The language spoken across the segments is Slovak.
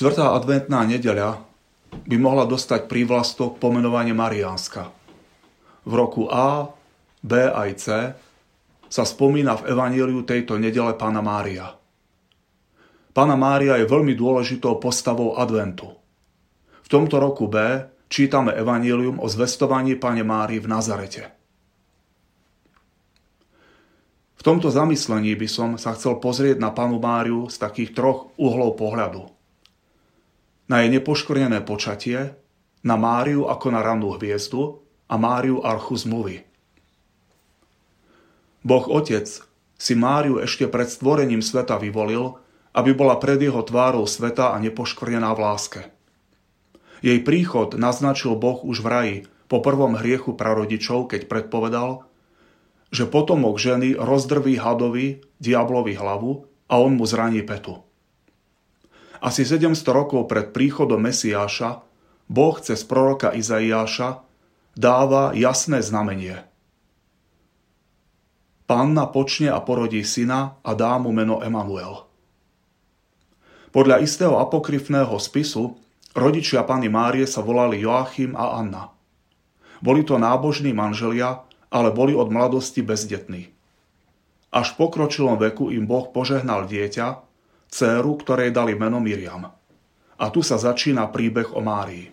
Štvrtá adventná nedeľa by mohla dostať prívlastok pomenovanie Mariánska. V roku A, B aj C sa spomína v evaníliu tejto nedele Pána Mária. Pána Mária je veľmi dôležitou postavou adventu. V tomto roku B čítame evanílium o zvestovaní Pane Mári v Nazarete. V tomto zamyslení by som sa chcel pozrieť na Panu Máriu z takých troch uhlov pohľadu – na jej nepoškvrnené počatie, na Máriu ako na rannú hviezdu a Máriu archu zmluvy. Boh Otec si Máriu ešte pred stvorením sveta vyvolil, aby bola pred jeho tvárou sveta a nepoškvrnená v láske. Jej príchod naznačil Boh už v raji po prvom hriechu prarodičov, keď predpovedal, že potomok ženy rozdrví hadovi, diablovi hlavu a on mu zraní petu. Asi 700 rokov pred príchodom Mesiáša Boh cez proroka Izaiáša dáva jasné znamenie. Panna počne a porodí syna a dá mu meno Emanuel. Podľa istého apokryfného spisu rodičia Panny Márie sa volali Joachim a Anna. Boli to nábožní manželia, ale boli od mladosti bezdetní. Až v pokročilom veku im Boh požehnal dieťa, dceru, ktorej dali meno Miriam. A tu sa začína príbeh o Márii.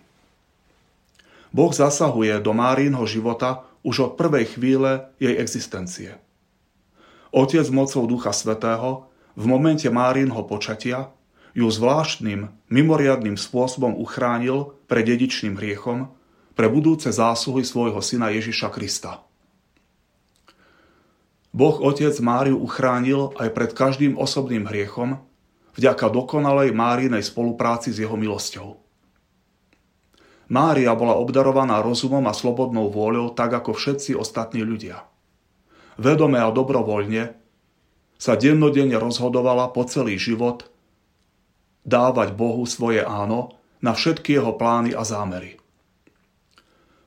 Boh zasahuje do Márínho života už od prvej chvíle jej existencie. Otec mocou Ducha Svetého v momente Márínho počatia ju zvláštnym, mimoriadným spôsobom uchránil pred dedičným hriechom pre budúce zásluhy svojho syna Ježiša Krista. Boh Otec Máriu uchránil aj pred každým osobným hriechom, vďaka dokonalej Márinej spolupráci s jeho milosťou. Mária bola obdarovaná rozumom a slobodnou vôľou tak ako všetci ostatní ľudia. Vedome a dobrovoľne sa dennodenne rozhodovala po celý život dávať Bohu svoje áno na všetky jeho plány a zámery.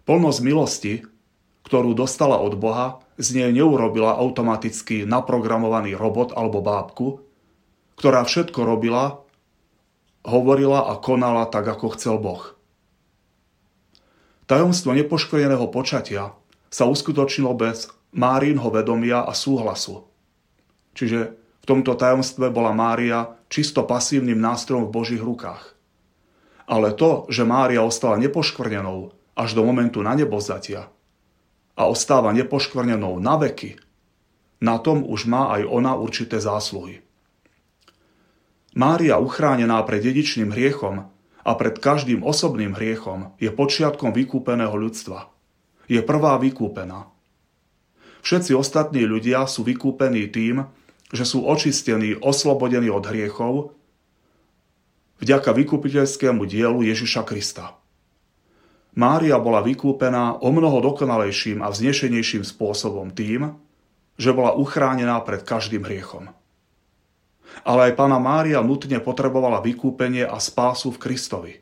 Plnosť milosti, ktorú dostala od Boha, z nej neurobila automaticky naprogramovaný robot alebo bábku, ktorá všetko robila, hovorila a konala tak, ako chcel Boh. Tajomstvo nepoškodeného počatia sa uskutočnilo bez Márínho vedomia a súhlasu. Čiže v tomto tajomstve bola Mária čisto pasívnym nástrojom v Božích rukách. Ale to, že Mária ostala nepoškvrnenou až do momentu na nebozatia a ostáva nepoškvrnenou na veky, na tom už má aj ona určité zásluhy. Mária uchránená pred dedičným hriechom a pred každým osobným hriechom je počiatkom vykúpeného ľudstva. Je prvá vykúpená. Všetci ostatní ľudia sú vykúpení tým, že sú očistení, oslobodení od hriechov vďaka vykúpiteľskému dielu Ježiša Krista. Mária bola vykúpená o mnoho dokonalejším a vznešenejším spôsobom tým, že bola uchránená pred každým hriechom ale aj pána Mária nutne potrebovala vykúpenie a spásu v Kristovi.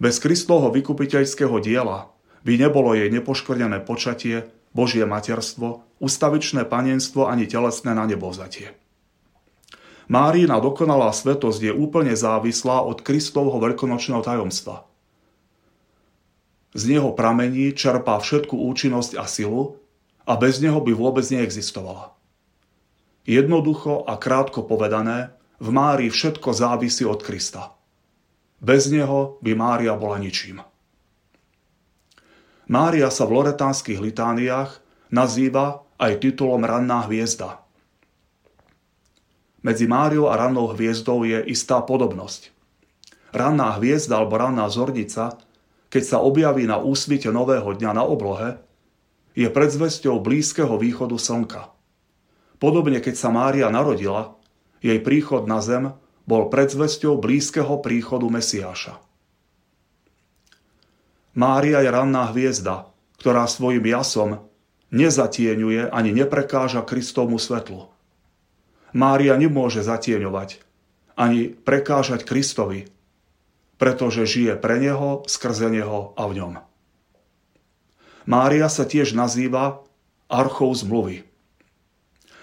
Bez Kristovho vykupiteľského diela by nebolo jej nepoškvrnené počatie, Božie materstvo, ustavičné panenstvo ani telesné na nebovzatie. Márina dokonalá svetosť je úplne závislá od Kristovho veľkonočného tajomstva. Z neho pramení čerpá všetku účinnosť a silu a bez neho by vôbec neexistovala. Jednoducho a krátko povedané, v Márii všetko závisí od Krista. Bez neho by Mária bola ničím. Mária sa v loretánskych litániách nazýva aj titulom Ranná hviezda. Medzi Máriou a rannou hviezdou je istá podobnosť. Ranná hviezda alebo ranná zornica, keď sa objaví na úsvite nového dňa na oblohe, je predzvesťou blízkeho východu slnka – Podobne keď sa Mária narodila, jej príchod na zem bol predzvesťou blízkeho príchodu Mesiáša. Mária je ranná hviezda, ktorá svojim jasom nezatieňuje ani neprekáža Kristovmu svetlu. Mária nemôže zatieňovať ani prekážať Kristovi, pretože žije pre Neho, skrze Neho a v ňom. Mária sa tiež nazýva archou zmluvy.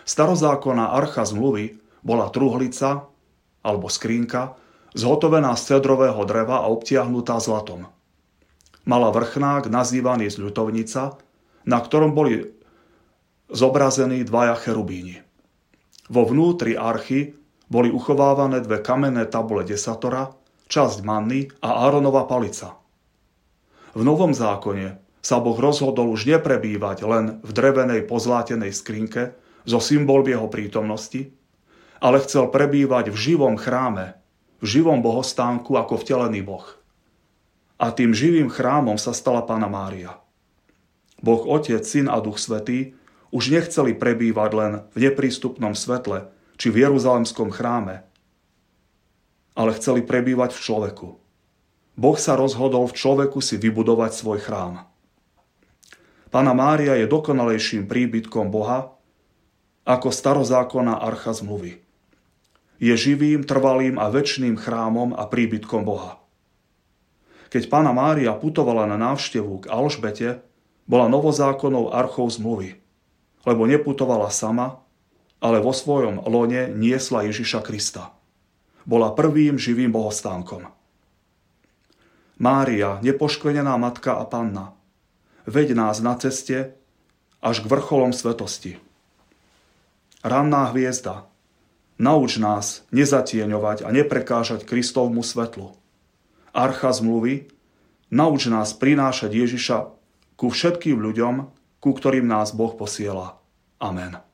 Starozákonná archa zmluvy bola truhlica alebo skrínka zhotovená z cedrového dreva a obtiahnutá zlatom. Mala vrchnák nazývaný zľutovnica, na ktorom boli zobrazení dvaja cherubíni. Vo vnútri archy boli uchovávané dve kamenné tabule desatora, časť manny a Áronova palica. V Novom zákone sa Boh rozhodol už neprebývať len v drevenej pozlátenej skrinke zo symbol jeho prítomnosti, ale chcel prebývať v živom chráme, v živom bohostánku ako vtelený Boh. A tým živým chrámom sa stala Pána Mária. Boh Otec, Syn a Duch Svetý už nechceli prebývať len v neprístupnom svetle či v Jeruzalemskom chráme, ale chceli prebývať v človeku. Boh sa rozhodol v človeku si vybudovať svoj chrám. Pána Mária je dokonalejším príbytkom Boha ako starozákonná archa zmluvy. Je živým, trvalým a väčšným chrámom a príbytkom Boha. Keď pána Mária putovala na návštevu k Alžbete, bola novozákonnou archou zmluvy, lebo neputovala sama, ale vo svojom lone niesla Ježiša Krista. Bola prvým živým bohostánkom. Mária, nepoškvenená matka a panna, veď nás na ceste až k vrcholom svetosti. Ranná hviezda, nauč nás nezatieňovať a neprekážať Kristovmu svetlu. Archa zmluvy, nauč nás prinášať Ježiša ku všetkým ľuďom, ku ktorým nás Boh posiela. Amen.